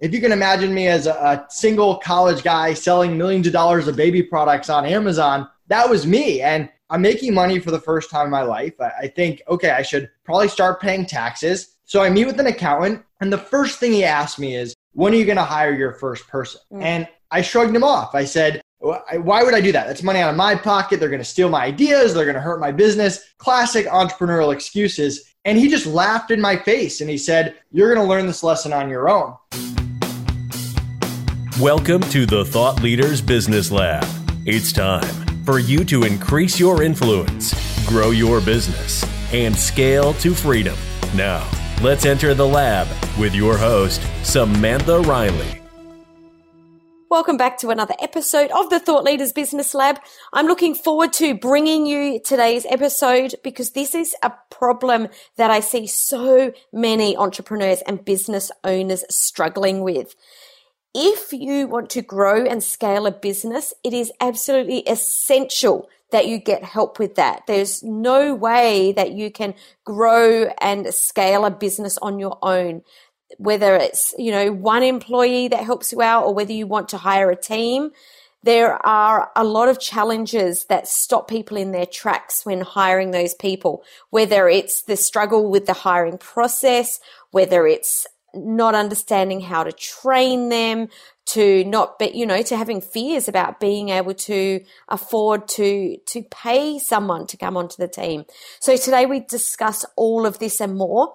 if you can imagine me as a, a single college guy selling millions of dollars of baby products on Amazon, that was me. And I'm making money for the first time in my life. I think, okay, I should probably start paying taxes. So I meet with an accountant, and the first thing he asked me is, when are you going to hire your first person? Mm. And I shrugged him off. I said, why would I do that? That's money out of my pocket. They're going to steal my ideas. They're going to hurt my business. Classic entrepreneurial excuses. And he just laughed in my face and he said, You're going to learn this lesson on your own. Welcome to the Thought Leaders Business Lab. It's time for you to increase your influence, grow your business, and scale to freedom. Now, let's enter the lab with your host, Samantha Riley. Welcome back to another episode of the Thought Leaders Business Lab. I'm looking forward to bringing you today's episode because this is a problem that I see so many entrepreneurs and business owners struggling with if you want to grow and scale a business, it is absolutely essential that you get help with that. There's no way that you can grow and scale a business on your own. Whether it's, you know, one employee that helps you out or whether you want to hire a team, there are a lot of challenges that stop people in their tracks when hiring those people, whether it's the struggle with the hiring process, whether it's not understanding how to train them to not be, you know, to having fears about being able to afford to, to pay someone to come onto the team. So today we discuss all of this and more.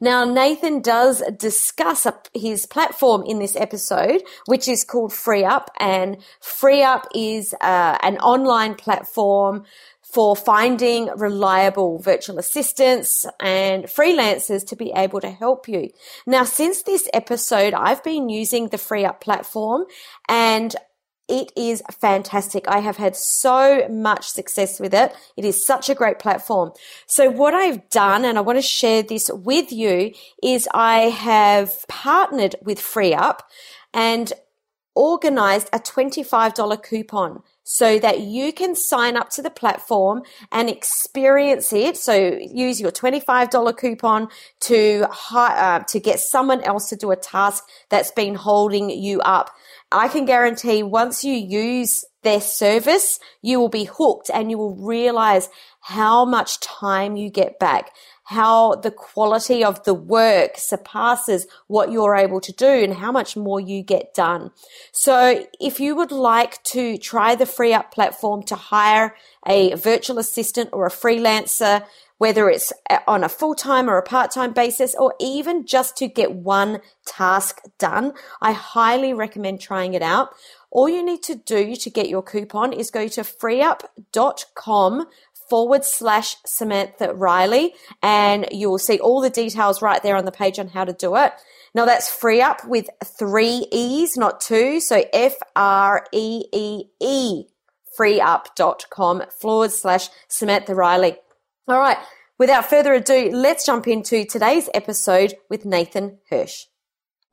Now, Nathan does discuss his platform in this episode, which is called FreeeUp. and FreeeUp is uh, an online platform for finding reliable virtual assistants and freelancers to be able to help you. Now, since this episode, I've been using the FreeeUp platform and it is fantastic. I have had so much success with it. It is such a great platform. So what I've done, and I want to share this with you, is I have partnered with FreeeUp and organized a $25 coupon so that you can sign up to the platform and experience it. So use your $25 coupon to uh, to get someone else to do a task that's been holding you up. I can guarantee once you use their service, you will be hooked and you will realize how much time you get back how the quality of the work surpasses what you're able to do and how much more you get done. So if you would like to try the FreeeUp platform to hire a virtual assistant or a freelancer, whether it's on a full time or a part time basis, or even just to get one task done, I highly recommend trying it out. All you need to do to get your coupon is go to freeeup.com forward slash Samantha Riley, and you will see all the details right there on the page on how to do it. Now that's free up with three E's, not two. So F R E E E, freeeup.com forward slash Samantha Riley. All right. Without further ado, let's jump into today's episode with Nathan Hirsch.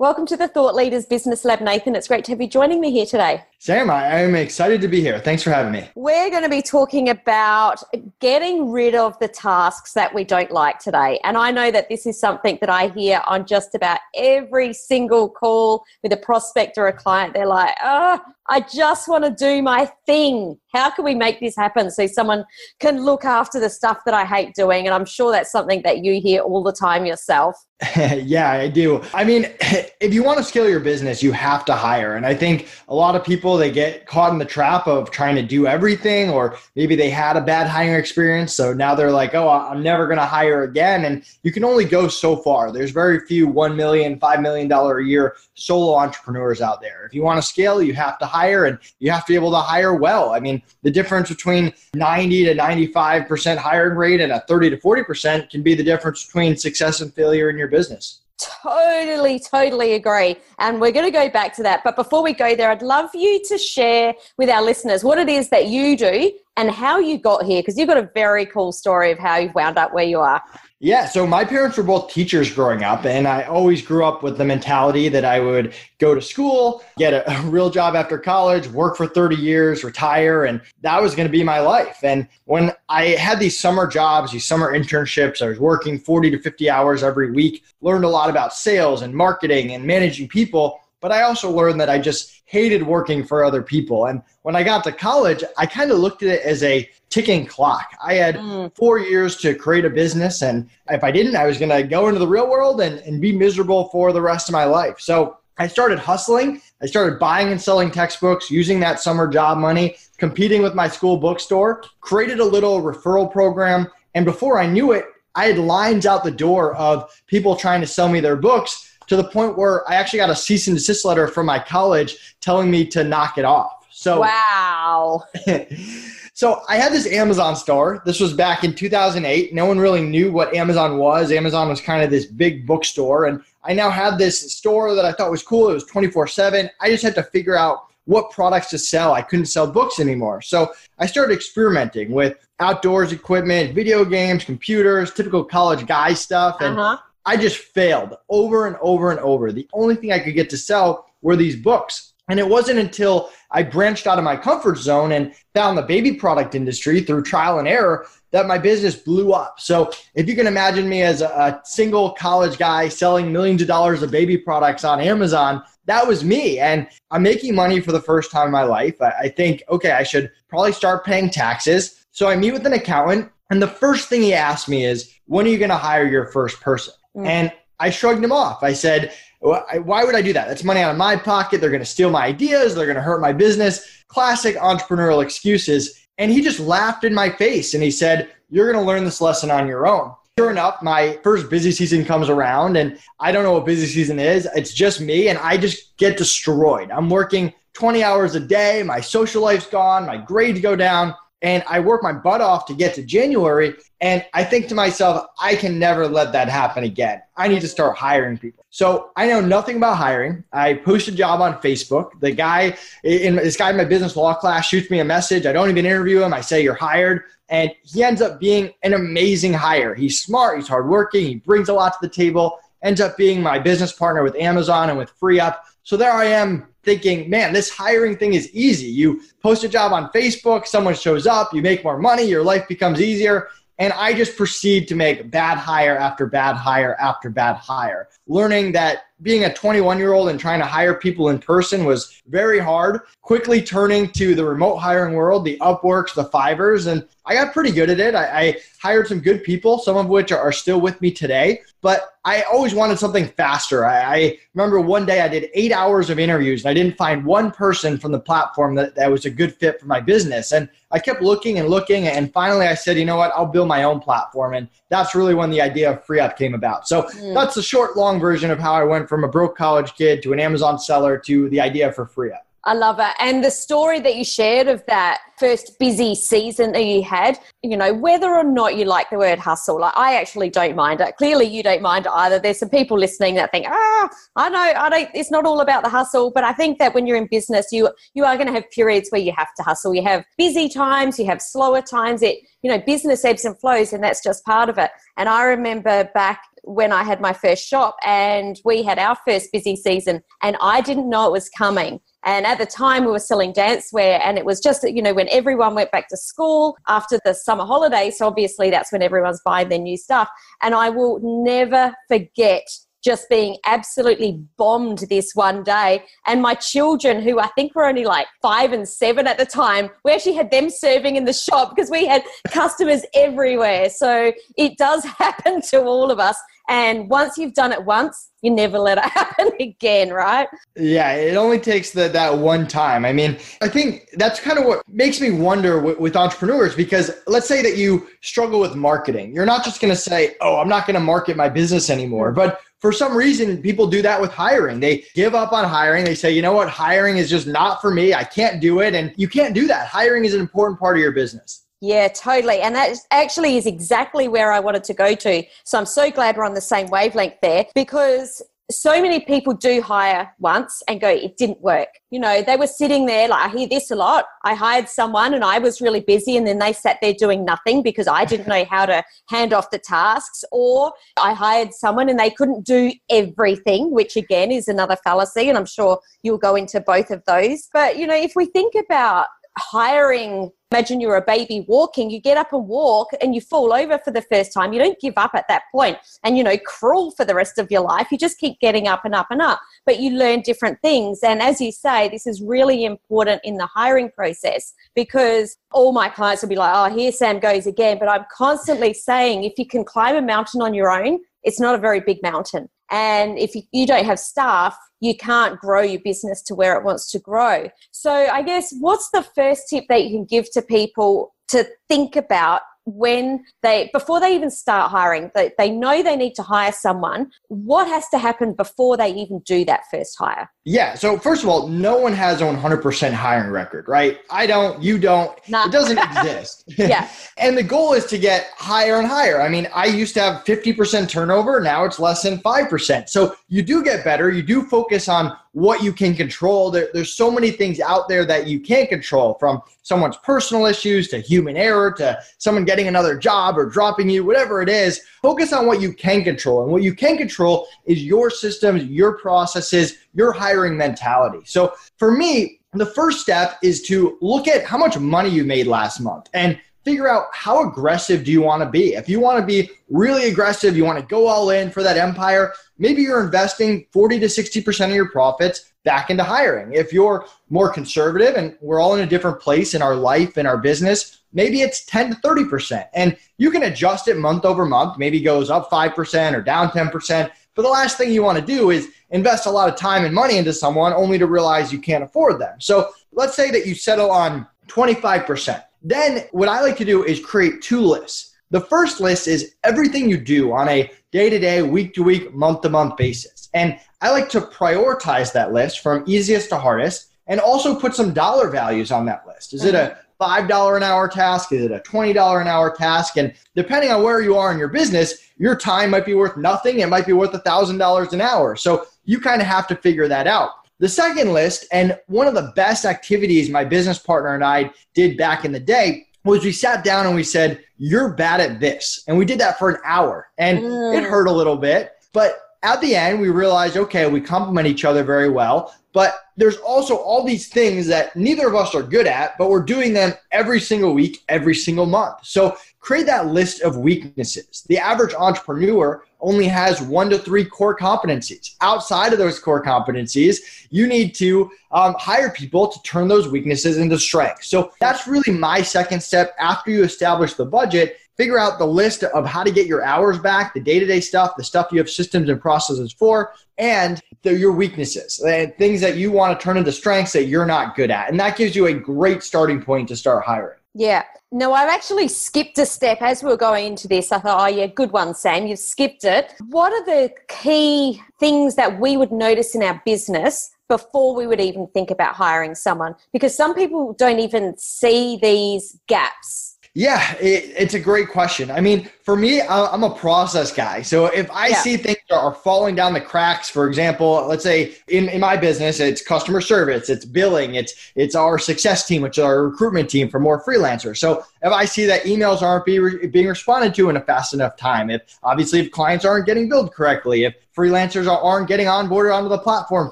Welcome to the Thought Leaders Business Lab, Nathan. It's great to have you joining me here today. Sam, I am excited to be here. Thanks for having me. We're going to be talking about getting rid of the tasks that we don't like today. And I know that this is something that I hear on just about every single call with a prospect or a client. They're like, oh, I just want to do my thing. How can we make this happen so someone can look after the stuff that I hate doing? And I'm sure that's something that you hear all the time yourself. yeah, I do. I mean, if you want to scale your business, you have to hire. And I think a lot of people they get caught in the trap of trying to do everything or maybe they had a bad hiring experience so now they're like, "Oh, I'm never going to hire again." And you can only go so far. There's very few 1 million, 5 million dollar a year solo entrepreneurs out there. If you want to scale, you have to hire and you have to be able to hire well. I mean, the difference between 90 to 95% hiring rate and a 30 to 40% can be the difference between success and failure in your business. Totally, totally agree. And we're going to go back to that. But before we go there, I'd love you to share with our listeners what it is that you do and how you got here because you've got a very cool story of how you've wound up where you are. Yeah, so my parents were both teachers growing up, and I always grew up with the mentality that I would go to school, get a, a real job after college, work for 30 years, retire, and that was going to be my life. And when I had these summer jobs, these summer internships, I was working 40 to 50 hours every week, learned a lot about sales and marketing and managing people. But I also learned that I just hated working for other people. And when I got to college, I kind of looked at it as a ticking clock. I had mm. four years to create a business. And if I didn't, I was going to go into the real world and, and be miserable for the rest of my life. So I started hustling. I started buying and selling textbooks, using that summer job money, competing with my school bookstore, created a little referral program. And before I knew it, I had lines out the door of people trying to sell me their books to the point where I actually got a cease and desist letter from my college telling me to knock it off. So wow. so I had this Amazon store. This was back in 2008. No one really knew what Amazon was. Amazon was kind of this big bookstore, and I now had this store that I thought was cool. It was 24/7. I just had to figure out what products to sell. I couldn't sell books anymore. So I started experimenting with outdoors equipment, video games, computers, typical college guy stuff. And uh-huh. I just failed over and over and over. The only thing I could get to sell were these books. And it wasn't until I branched out of my comfort zone and found the baby product industry through trial and error that my business blew up. So, if you can imagine me as a, single college guy selling millions of dollars of baby products on Amazon, that was me. And I'm making money for the first time in my life. I, I think, okay, I should probably start paying taxes. So, I meet with an accountant, and the first thing he asked me is, when are you going to hire your first person? Mm. And I shrugged him off. I said, why would I do that? That's money out of my pocket. They're going to steal my ideas. They're going to hurt my business. Classic entrepreneurial excuses. And he just laughed in my face and he said, You're going to learn this lesson on your own. Sure enough, my first busy season comes around and I don't know what busy season is. It's just me and I just get destroyed. I'm working 20 hours a day. My social life's gone. My grades go down and I work my butt off to get to January. And I think to myself, I can never let that happen again. I need to start hiring people. So I know nothing about hiring. I post a job on Facebook. The guy in this guy in my business law class shoots me a message. I don't even interview him. I say you're hired. And he ends up being an amazing hire. He's smart, he's hardworking, he brings a lot to the table, ends up being my business partner with Amazon and with FreeeUp. So there I am thinking, man, this hiring thing is easy. You post a job on Facebook, someone shows up, you make more money, your life becomes easier. And I just proceed to make bad hire after bad hire after bad hire, learning that being a 21 year old and trying to hire people in person was very hard. Quickly turning to the remote hiring world, the Upworks, the Fiverrs, and I got pretty good at it. I, I hired some good people, some of which are still with me today. But I always wanted something faster. I, I, remember one day I did eight hours of interviews and I didn't find one person from the platform that, that was a good fit for my business. And I kept looking and looking. And finally I said, you know what, I'll build my own platform. And that's really when the idea of FreeeUp came about. So mm. that's the short, long version of how I went from a broke college kid to an Amazon seller to the idea for FreeeUp. I love it. And the story that you shared of that first busy season that you had, you know, whether or not you like the word hustle, like I actually don't mind it. Clearly you don't mind it either. There's some people listening that think, ah, I know, I don't it's not all about the hustle. But I think that when you're in business, you you are going to have periods where you have to hustle. You have busy times, you have slower times. It you know, business ebbs and flows, and that's just part of it. And I remember back when I had my first shop and we had our first busy season and I didn't know it was coming. And at the time, we were selling dancewear, and it was just, that, you know, when everyone went back to school after the summer holidays. So obviously, that's when everyone's buying their new stuff. And I will never forget just being absolutely bombed this one day. And my children, who I think were only like five and seven at the time, we actually had them serving in the shop because we had customers everywhere. So it does happen to all of us. And once you've done it once, you never let it happen again, right? Yeah, it only takes the, that one time. I mean, I think that's kind of what makes me wonder with, with entrepreneurs because let's say that you struggle with marketing. You're not just going to say, oh, I'm not going to market my business anymore. But for some reason, people do that with hiring. They give up on hiring. They say, you know what, hiring is just not for me. I can't do it. And you can't do that. Hiring is an important part of your business. Yeah, totally. And that actually is exactly where I wanted to go to. So I'm so glad we're on the same wavelength there because so many people do hire once and go, it didn't work. You know, they were sitting there, like, I hear this a lot. I hired someone and I was really busy, and then they sat there doing nothing because I didn't know how to hand off the tasks. Or I hired someone and they couldn't do everything, which again is another fallacy. And I'm sure you'll go into both of those. But, you know, if we think about hiring imagine you're a baby walking you get up and walk and you fall over for the first time. You don't give up at that point and you know crawl for the rest of your life. You just keep getting up and up and up but you learn different things. And as you say this is really important in the hiring process because all my clients will be like oh here sam goes again. But i'm constantly saying if you can climb a mountain on your own it's not a very big mountain. And if you don't have staff, you can't grow your business to where it wants to grow. So, I guess what's the first tip that you can give to people to think about when they before they even start hiring they, they know they need to hire someone. What has to happen before they even do that first hire? Yeah so first of all no one has a 100% hiring record right? I don't you don't. Nah. it doesn't exist. Yeah. And the goal is to get higher and higher. I mean i used to have 50% turnover now it's less than 5% so you do get better you do focus on what you can control. There, there's so many things out there that you can't control from someone's personal issues to human error to someone getting another job or dropping you, whatever it is. Focus on what you can control. And what you can control is your systems, your processes, your hiring mentality. So for me, the first step is to look at how much money you made last month and figure out how aggressive do you want to be. If you want to be really aggressive, you want to go all in for that empire, maybe you're investing 40 to 60% of your profits back into hiring. If you're more conservative and we're all in a different place in our life and our business, maybe it's 10 to 30%. And you can adjust it month over month, maybe goes up 5% or down 10%. But the last thing you want to do is invest a lot of time and money into someone only to realize you can't afford them. So let's say that you settle on 25%. Then what I like to do is create two lists. The first list is everything you do on a day to day, week to week, month to month basis. And I like to prioritize that list from easiest to hardest and also put some dollar values on that list. Is it a $5 an hour task? Is it a $20 an hour task? And depending on where you are in your business, your time might be worth nothing. It might be worth $1,000 an hour. So you kind of have to figure that out. The second list, and one of the best activities my business partner and I did back in the day, was we sat down and we said, You're bad at this. And we did that for an hour. And mm. it hurt a little bit. But at the end, we realized, okay, we complement each other very well. But there's also all these things that neither of us are good at, but we're doing them every single week, every single month. So create that list of weaknesses. The average entrepreneur only has one to three core competencies. Outside of those core competencies, you need to um, hire people to turn those weaknesses into strengths. So that's really my second step after you establish the budget. Figure out the list of how to get your hours back, the day to day stuff, the stuff you have systems and processes for, and the, your weaknesses, and things that you want to turn into strengths that you're not good at. And that gives you a great starting point to start hiring. Yeah. No, I've actually skipped a step as we were going into this. I thought, oh, yeah, good one, Sam. You've skipped it. What are the key things that we would notice in our business before we would even think about hiring someone? Because some people don't even see these gaps yeah, it, it's a great question. I mean, for me, I'm a process guy. So if I yeah. see things are falling down the cracks, for example, let's say in, in my business, it's customer service, it's billing, it's it's our success team, which is our recruitment team for more freelancers. So if I see that emails aren't be re- being responded to in a fast enough time, if obviously if clients aren't getting billed correctly, if freelancers aren't getting onboarded onto the platform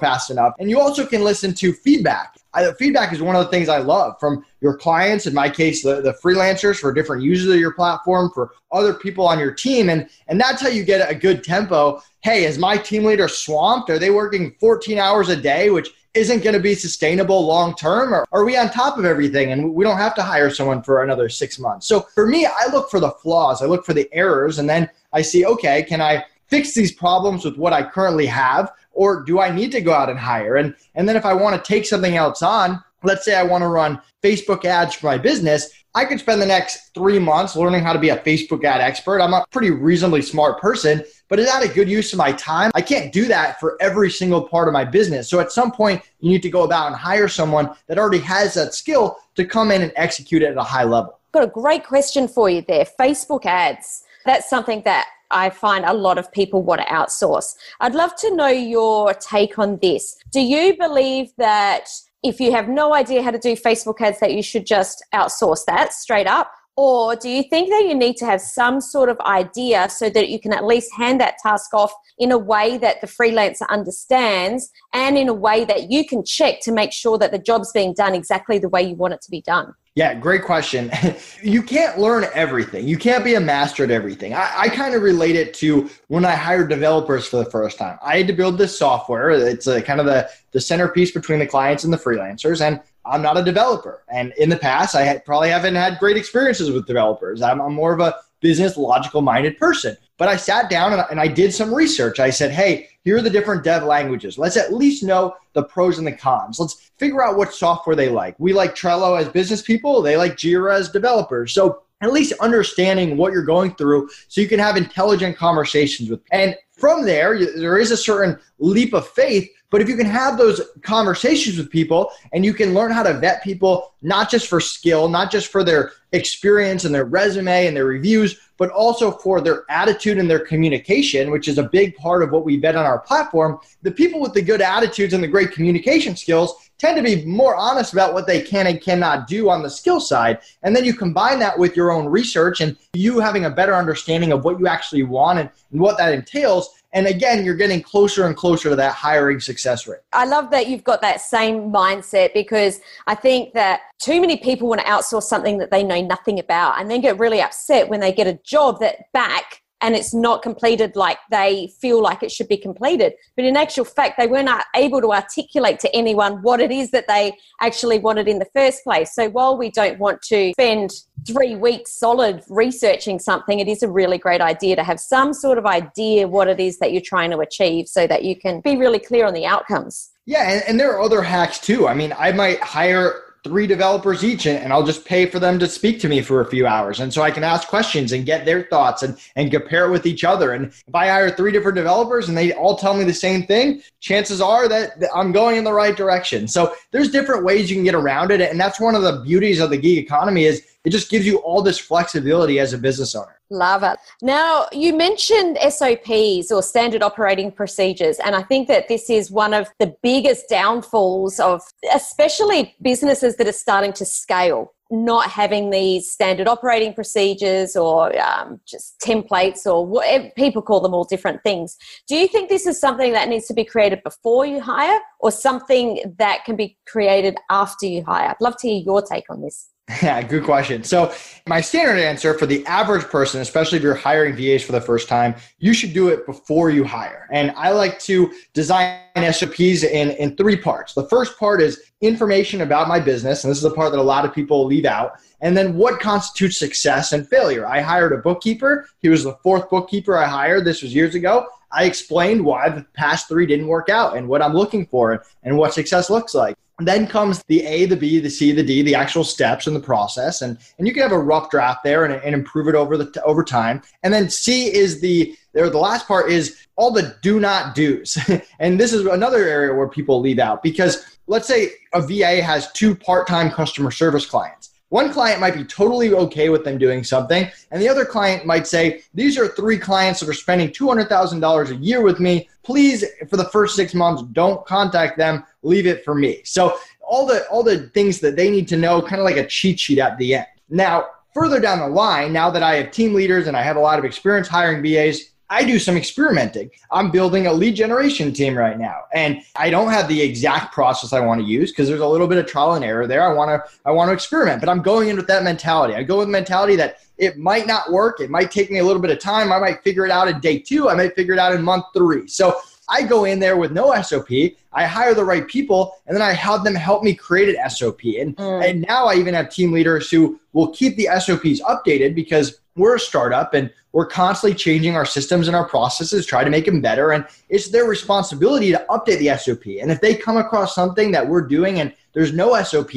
fast enough, and you also can listen to feedback. I, feedback is one of the things I love from your clients. In my case, the, the freelancers for different users of your platform, for other people on your team, and and that's how you get a good tempo. Hey, is my team leader swamped? Are they working 14 hours a day, which isn't going to be sustainable long term? Or are we on top of everything and we don't have to hire someone for another six months? So for me, I look for the flaws, I look for the errors, and then I see, okay, can I fix these problems with what I currently have? Or do I need to go out and hire? And, and then if I want to take something else on, let's say I want to run Facebook ads for my business, I could spend the next three months learning how to be a Facebook ad expert. I'm a pretty reasonably smart person, but is that a good use of my time? I can't do that for every single part of my business. So at some point, you need to go about and hire someone that already has that skill to come in and execute it at a high level. Got a great question for you there Facebook ads. That's something that I find a lot of people want to outsource. I'd love to know your take on this. Do you believe that if you have no idea how to do Facebook ads, that you should just outsource that straight up? Or do you think that you need to have some sort of idea so that you can at least hand that task off in a way that the freelancer understands and in a way that you can check to make sure that the job's being done exactly the way you want it to be done? Yeah, great question. you can't learn everything. You can't be a master at everything. I, I kind of relate it to when I hired developers for the first time. I had to build this software. It's a, kind of the, the centerpiece between the clients and the freelancers. And I'm not a developer. And in the past, I had, probably haven't had great experiences with developers. I'm, I'm more of a business logical minded person. But I sat down and, and I did some research. I said, hey, here are the different dev languages. Let's at least know the pros and the cons. Let's figure out what software they like. We like Trello as business people, they like Jira as developers. So at least understanding what you're going through so you can have intelligent conversations with. And from there, there is a certain leap of faith but if you can have those conversations with people and you can learn how to vet people, not just for skill, not just for their experience and their resume and their reviews, but also for their attitude and their communication, which is a big part of what we vet on our platform, the people with the good attitudes and the great communication skills tend to be more honest about what they can and cannot do on the skill side. And then you combine that with your own research and you having a better understanding of what you actually want and what that entails and again, you're getting closer and closer to that hiring success rate. I love that you've got that same mindset because I think that too many people want to outsource something that they know nothing about and then get really upset when they get a job that back and it's not completed like they feel like it should be completed. But in actual fact, they weren't able to articulate to anyone what it is that they actually wanted in the first place. So while we don't want to spend three weeks solid researching something, it is a really great idea to have some sort of idea what it is that you're trying to achieve so that you can be really clear on the outcomes. Yeah, and, and there are other hacks too. I mean, I might hire three developers each and, I'll just pay for them to speak to me for a few hours. And so I can ask questions and get their thoughts and, and compare it with each other. And if I hire three different developers and they all tell me the same thing, chances are that I'm going in the right direction. So there's different ways you can get around it. And that's one of the beauties of the gig economy is it just gives you all this flexibility as a business owner. Love it. Now, you mentioned SOPs or standard operating procedures, and I think that this is one of the biggest downfalls of especially businesses that are starting to scale. Not having these standard operating procedures or um, just templates or whatever people call them all different things. Do you think this is something that needs to be created before you hire or something that can be created after you hire? I'd love to hear your take on this. Yeah, good question. So, my standard answer for the average person, especially if you're hiring VAs for the first time, you should do it before you hire. And I like to design SOPs in, in three parts. The first part is information about my business, and this is the part that a lot of people leave out. And then what constitutes success and failure. I hired a bookkeeper. He was the fourth bookkeeper I hired. This was years ago. I explained why the past three didn't work out and what I'm looking for and what success looks like then comes the A, the B, the C, the D, the actual steps in the process, and and you can have a rough draft there and, and improve it over the over time. And then C is the there. The last part is all the do not do's, and this is another area where people leave out because let's say a VA has two part time customer service clients. One client might be totally okay with them doing something, and the other client might say, These are three clients that are spending $200,000 a year with me. Please, for the first six months, don't contact them. Leave it for me. So, all the, all the things that they need to know, kind of like a cheat sheet at the end. Now, further down the line, now that I have team leaders and I have a lot of experience hiring VAs, I do some experimenting. I'm building a lead generation team right now, and I don't have the exact process I want to use because there's a little bit of trial and error there. I want to I want to experiment, but I'm going in with that mentality. I go with the mentality that it might not work. It might take me a little bit of time. I might figure it out in day two. I might figure it out in month three. So I go in there with no SOP. I hire the right people, and then I have them help me create an SOP. And mm. and now I even have team leaders who will keep the SOPs updated because we're a startup and we're constantly changing our systems and our processes, try to make them better. And it's their responsibility to update the SOP. And if they come across something that we're doing and there's no SOP,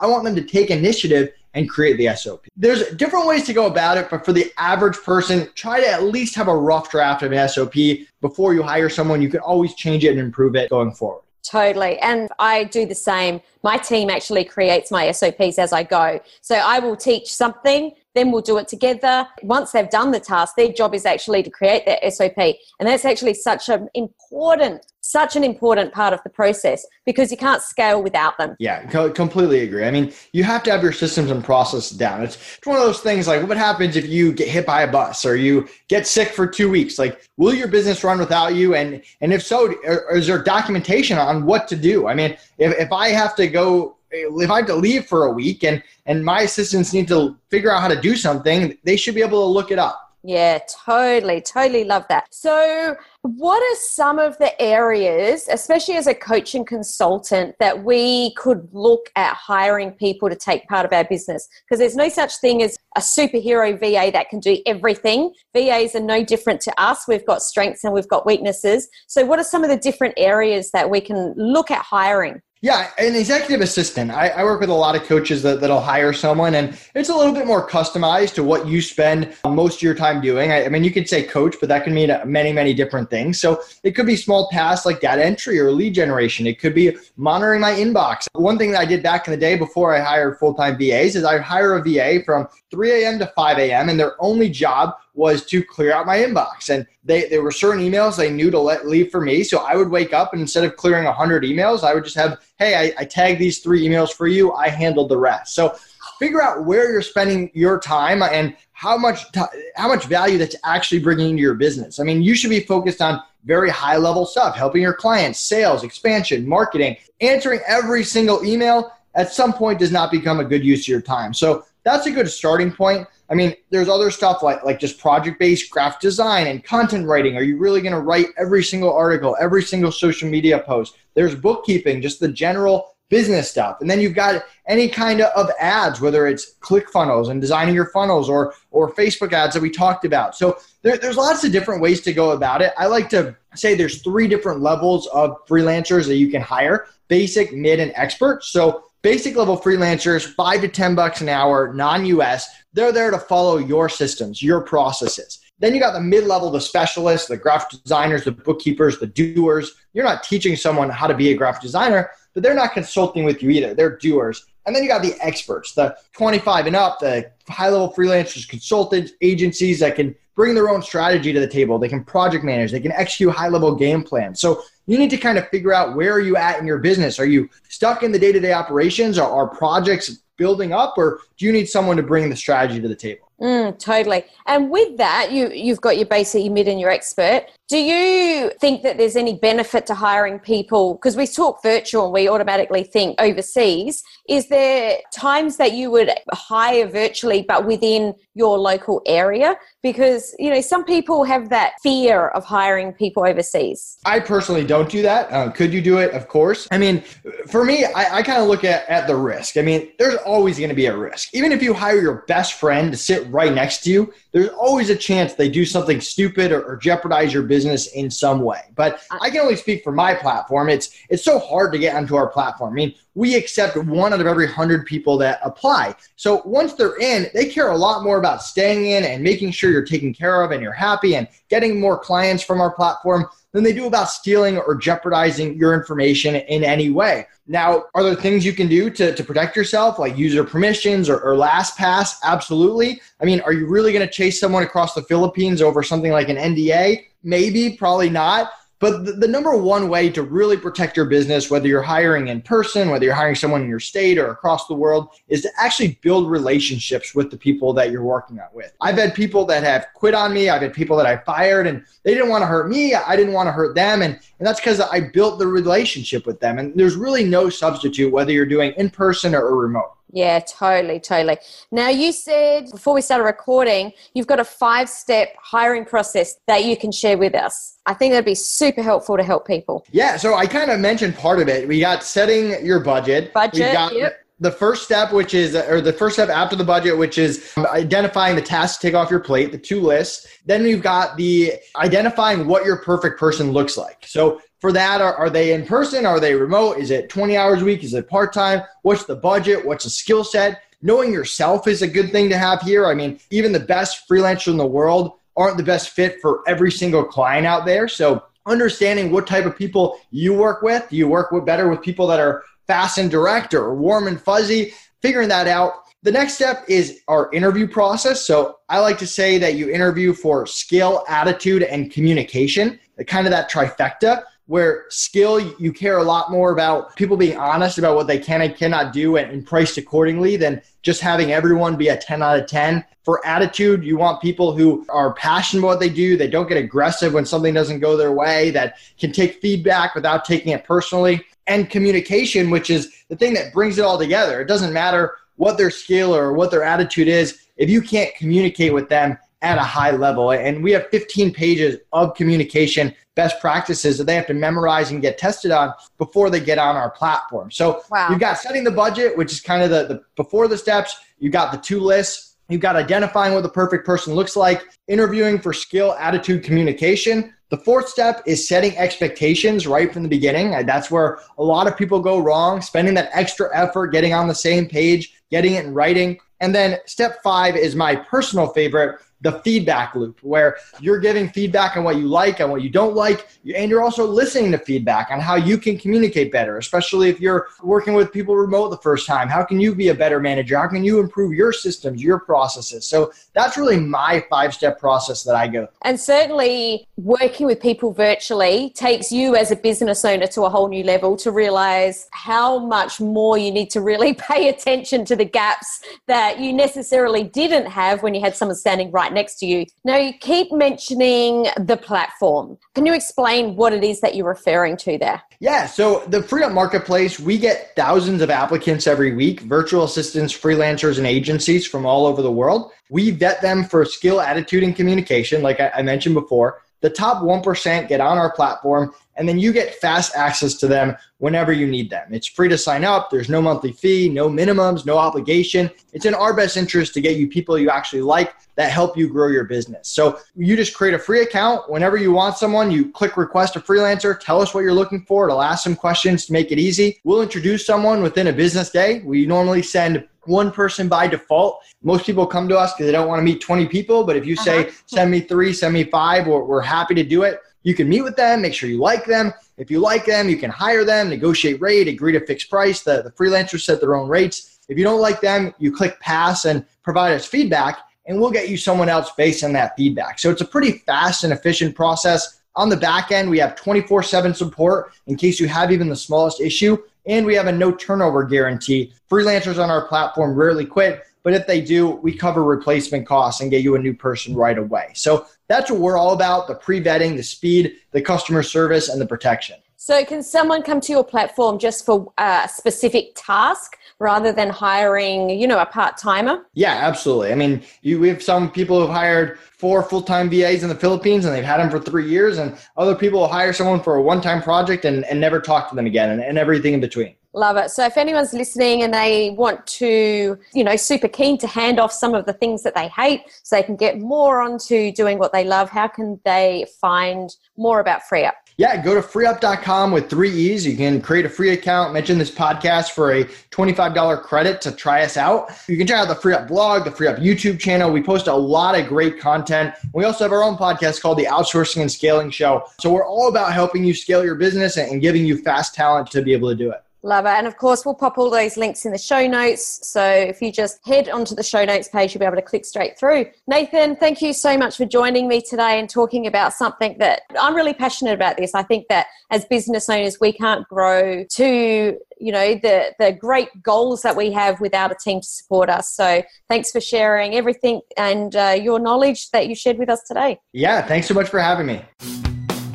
I want them to take initiative and create the SOP. There's different ways to go about it, but for the average person, try to at least have a rough draft of an SOP before you hire someone. You can always change it and improve it going forward. Totally. And I do the same. My team actually creates my SOPs as I go. So I will teach something then we'll do it together. Once they've done the task, their job is actually to create that SOP. And that's actually such an important such an important part of the process because you can't scale without them. Yeah, co- completely agree. I mean, you have to have your systems and process down. It's, it's one of those things like what happens if you get hit by a bus or you get sick for two weeks? Like, will your business run without you? And and if so, is there documentation on what to do? I mean, if, if I have to go if I have to leave for a week and and my assistants need to figure out how to do something, they should be able to look it up. Yeah, totally, totally love that. So, what are some of the areas, especially as a coaching consultant, that we could look at hiring people to take part of our business? Because there's no such thing as a superhero VA that can do everything. VAs are no different to us. We've got strengths and we've got weaknesses. So, what are some of the different areas that we can look at hiring? Yeah, an executive assistant. I, I, work with a lot of coaches that, that'll hire someone, and it's a little bit more customized to what you spend most of your time doing. I, I, mean, you could say coach, but that can mean many, many different things. So it could be small tasks like data entry or lead generation. It could be monitoring my inbox. One thing that I did back in the day before I hired full time VAs is I hire a VA from 3 a.m. to 5 a.m., and their only job was to clear out my inbox. And they, there were certain emails they knew to let leave for me. So I would wake up and instead of clearing 100 emails, I would just have, hey, I, I tagged these three emails for you. I handled the rest. So figure out where you're spending your time and how much t- how much value that's actually bringing into your business. I mean, you should be focused on very high level stuff, helping your clients, sales, expansion, marketing, answering every single email at some point does not become a good use of your time. So that's a good starting point. I mean, there's other stuff like like just project-based graphic design and content writing. Are you really going to write every single article, every single social media post? There's bookkeeping, just the general business stuff. And then you've got any kind of ads, whether it's ClickFunnels and designing your funnels or or Facebook ads that we talked about. So there, there's lots of different ways to go about it. I like to say there's three different levels of freelancers that you can hire: basic, mid, and expert. So basic level freelancers, five to 10 bucks an hour, non US, they're there to follow your systems, your processes. Then you got the mid level, the specialists, the graphic designers, the bookkeepers, the doers. You're not teaching someone how to be a graphic designer, but they're not consulting with you either. They're doers. And then you got the experts, the 25 and up, the high level freelancers, consultants, agencies that can bring their own strategy to the table. They can project manage, they can execute high level game plans. So you need to kind of figure out where are you at in your business. Are you stuck in the day to day operations? Are, are projects building up, or do you need someone to bring the strategy to the table? Mm, totally. And with that, you you've got your your mid, and your expert. Do you think that there's any benefit to hiring people? Because we talk virtual and we automatically think overseas. Is there times that you would hire virtually but within your local area? Because, you know, some people have that fear of hiring people overseas. I personally don't do that. Uh, could you do it? Of course. I mean, for me, I, I kind of look at, at the risk. I mean, there's always going to be a risk. Even if you hire your best friend to sit right next to you, there's always a chance they do something stupid or, or jeopardize your business in some way. But I can only speak for my platform. It's it's so hard to get onto our platform. I mean, we accept one out of every hundred people that apply. So once they're in, they care a lot more about staying in and making sure you're taken care of and you're happy and getting more clients from our platform than they do about stealing or jeopardizing your information in any way. Now, are there things you can do to, to protect yourself, like user permissions or, or LastPass? Absolutely. I mean, are you really going to chase someone across the Philippines over something like an NDA? Maybe, probably not. But the, the, number one way to really protect your business, whether you're hiring in person, whether you're hiring someone in your state or across the world, is to actually build relationships with the people that you're working with. I've had people that have quit on me. I've had people that I fired and they didn't want to hurt me. I didn't want to hurt them. And, and that's because I built the relationship with them. And there's really no substitute, whether you're doing in person or remote. Yeah, totally, totally. Now, you said before we started recording, you've got a five step hiring process that you can share with us. I think that'd be super helpful to help people. Yeah, so I kind of mentioned part of it. We got setting your budget. Budget, we got yep. The first step, which is, or the first step after the budget, which is identifying the tasks to take off your plate, the two lists. Then we've got the identifying what your perfect person looks like. So for that? Are, are they in person? Are they remote? Is it 20 hours a week? Is it part time? What's the budget? What's the skill set? Knowing yourself is a good thing to have here. I mean, even the best freelancer in the world aren't the best fit for every single client out there. So, understanding what type of people you work with, do you work with better with people that are fast and direct or warm and fuzzy? Figuring that out The next step is our interview process. So I like to say that you interview for skill, attitude, and communication, kind of that trifecta where skill you care a lot more about people being honest about what they can and cannot do and, and, priced accordingly than just having everyone be a 10 out of 10 for attitude you want people who are passionate about what they do they don't get aggressive when something doesn't go their way that can take feedback without taking it personally and communication which is the thing that brings it all together it doesn't matter what their skill or what their attitude is if you can't communicate with them at a high level. And we have 15 pages of communication best practices that they have to memorize and get tested on before they get on our platform. So wow. you've got setting the budget, which is kind of the, the before the steps. You've got the two lists. You've got identifying what the perfect person looks like, interviewing for skill, attitude, communication. The fourth step is setting expectations right from the beginning. That's where a lot of people go wrong, spending that extra effort, getting on the same page, getting it in writing. And then step five is my personal favorite, the feedback loop where you're giving feedback on what you like and what you don't like and you're also listening to feedback on how you can communicate better especially if you're working with people remote the first time. How can you be a better manager? How can you improve your systems your processes? So that's really my five step process that i go and certainly working with people virtually takes you as a business owner to a whole new level to realize how much more you need to really pay attention to the gaps that you necessarily didn't have when you had someone standing right right next to you. Now, you keep mentioning the platform. Can you explain what it is that you're referring to there? Yeah, so the FreeeUp Marketplace, we get thousands of applicants every week, virtual assistants, freelancers, and agencies from all over the world. We vet them for skill, attitude, and communication, like I mentioned before. The top 1% get on our platform, and then you get fast access to them whenever you need them. It's free to sign up. There's no monthly fee, no minimums, no obligation. It's in our best interest to get you people you actually like that help you grow your business. So you just create a free account. Whenever you want someone, you click request a freelancer, tell us what you're looking for. It'll ask some questions to make it easy. We'll introduce someone within a business day. We normally send one person by default. Most people come to us because they don't want to meet 20 people. But if you say, uh-huh. send me three, send me five, we're, we're happy to do it. You can meet with them, make sure you like them. If you like them, you can hire them, negotiate rate, agree to fixed price. The, the freelancers set their own rates. If you don't like them, you click pass and provide us feedback, and we'll get you someone else based on that feedback. So it's a pretty fast and efficient process. On the back end, we have 24 7 support in case you have even the smallest issue and we have a no turnover guarantee. Freelancers on our platform rarely quit, but if they do, we cover replacement costs and get you a new person right away. So that's what we're all about the pre vetting, the speed, the customer service, and the protection. So, can someone come to your platform just for uh, a specific task rather than hiring, you know, a part timer? Yeah, absolutely. I mean, you, we have some people who've hired four full time VAs in the Philippines and they've had them for three years, and other people will hire someone for a one time project and, and never talk to them again, and, and everything in between. Love it. So if anyone's listening and they want to, you know, super keen to hand off some of the things that they hate so they can get more onto doing what they love, how can they find more about FreeeUp? Yeah, go to freeeup.com with three E's. You can create a free account, mention this podcast for a $25 credit to try us out. You can check out the FreeeUp blog, the FreeeUp YouTube channel. We post a lot of great content. We also have our own podcast called the Outsourcing and Scaling Show. So we're all about helping you scale your business and giving you fast talent to be able to do it. Love it. And of course, we'll pop all those links in the show notes. So if you just head onto the show notes page, you'll be able to click straight through. Nathan, thank you so much for joining me today and talking about something that I'm really passionate about this. I think that as business owners, we can't grow to you know the the great goals that we have without a team to support us so thanks for sharing everything and uh, your knowledge that you shared with us today yeah thanks so much for having me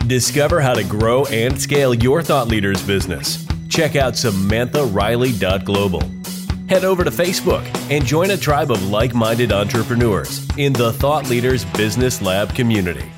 discover how to grow and scale your thought leaders business check out SamanthaRiley.global. Head over to Facebook and join a tribe of like minded entrepreneurs in the Thought Leaders Business Lab community.